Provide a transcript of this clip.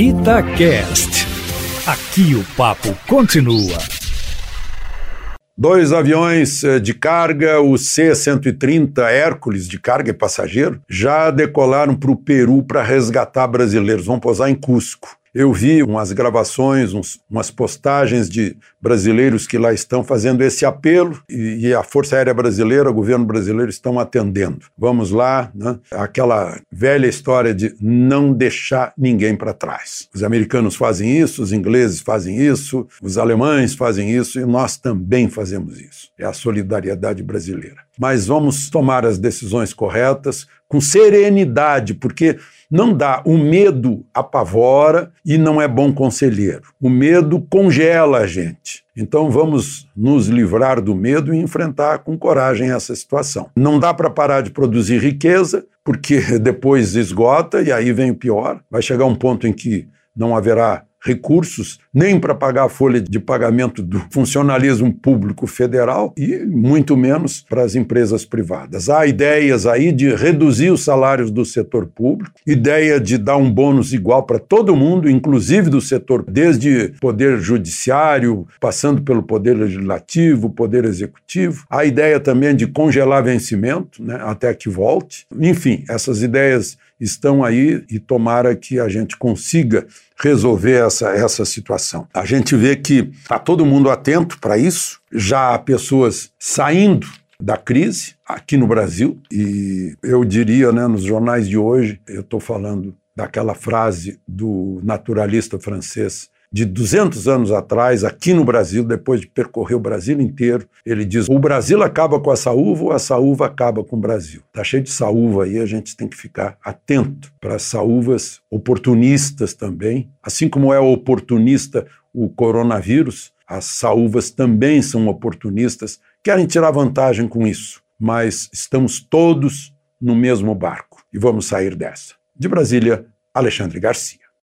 Itacast. Aqui o papo continua. Dois aviões eh, de carga, o C-130 Hércules, de carga e passageiro, já decolaram para o Peru para resgatar brasileiros. Vão posar em Cusco. Eu vi umas gravações, uns, umas postagens de brasileiros que lá estão fazendo esse apelo e, e, a Força Aérea Brasileira, o governo brasileiro estão atendendo. Vamos lá, né? aquela velha história de não deixar ninguém para trás. Os americanos fazem isso, os ingleses fazem isso, os alemães fazem isso e nós também fazemos isso. É a solidariedade brasileira. Mas vamos tomar as decisões corretas com serenidade, porque não dá. O medo apavora e não é bom conselheiro. O medo congela a gente. Então vamos nos livrar do medo e enfrentar com coragem essa situação. Não dá para parar de produzir riqueza, porque depois esgota e aí vem o pior. Vai chegar um ponto em que não haverá recursos nem para pagar a folha de pagamento do funcionalismo público federal e muito menos para as empresas privadas. Há ideias aí de reduzir os salários do setor público, ideia de dar um bônus igual para todo mundo, inclusive do setor, desde poder judiciário, passando pelo poder legislativo, poder executivo. Há ideia também de congelar vencimento, né, até que volte. Enfim, essas ideias estão aí e tomara que a gente consiga resolver essa, essa situação. A gente vê que está todo mundo atento para isso, já há pessoas saindo da crise aqui no Brasil e eu diria, né, nos jornais de hoje, eu estou falando daquela frase do naturalista francês de 200 anos atrás, aqui no Brasil, depois de percorrer o Brasil inteiro, ele diz: o Brasil acaba com a saúva ou a saúva acaba com o Brasil. Está cheio de saúva aí, a gente tem que ficar atento para as saúvas oportunistas também. Assim como é oportunista o coronavírus, as saúvas também são oportunistas, querem tirar vantagem com isso. Mas estamos todos no mesmo barco e vamos sair dessa. De Brasília, Alexandre Garcia.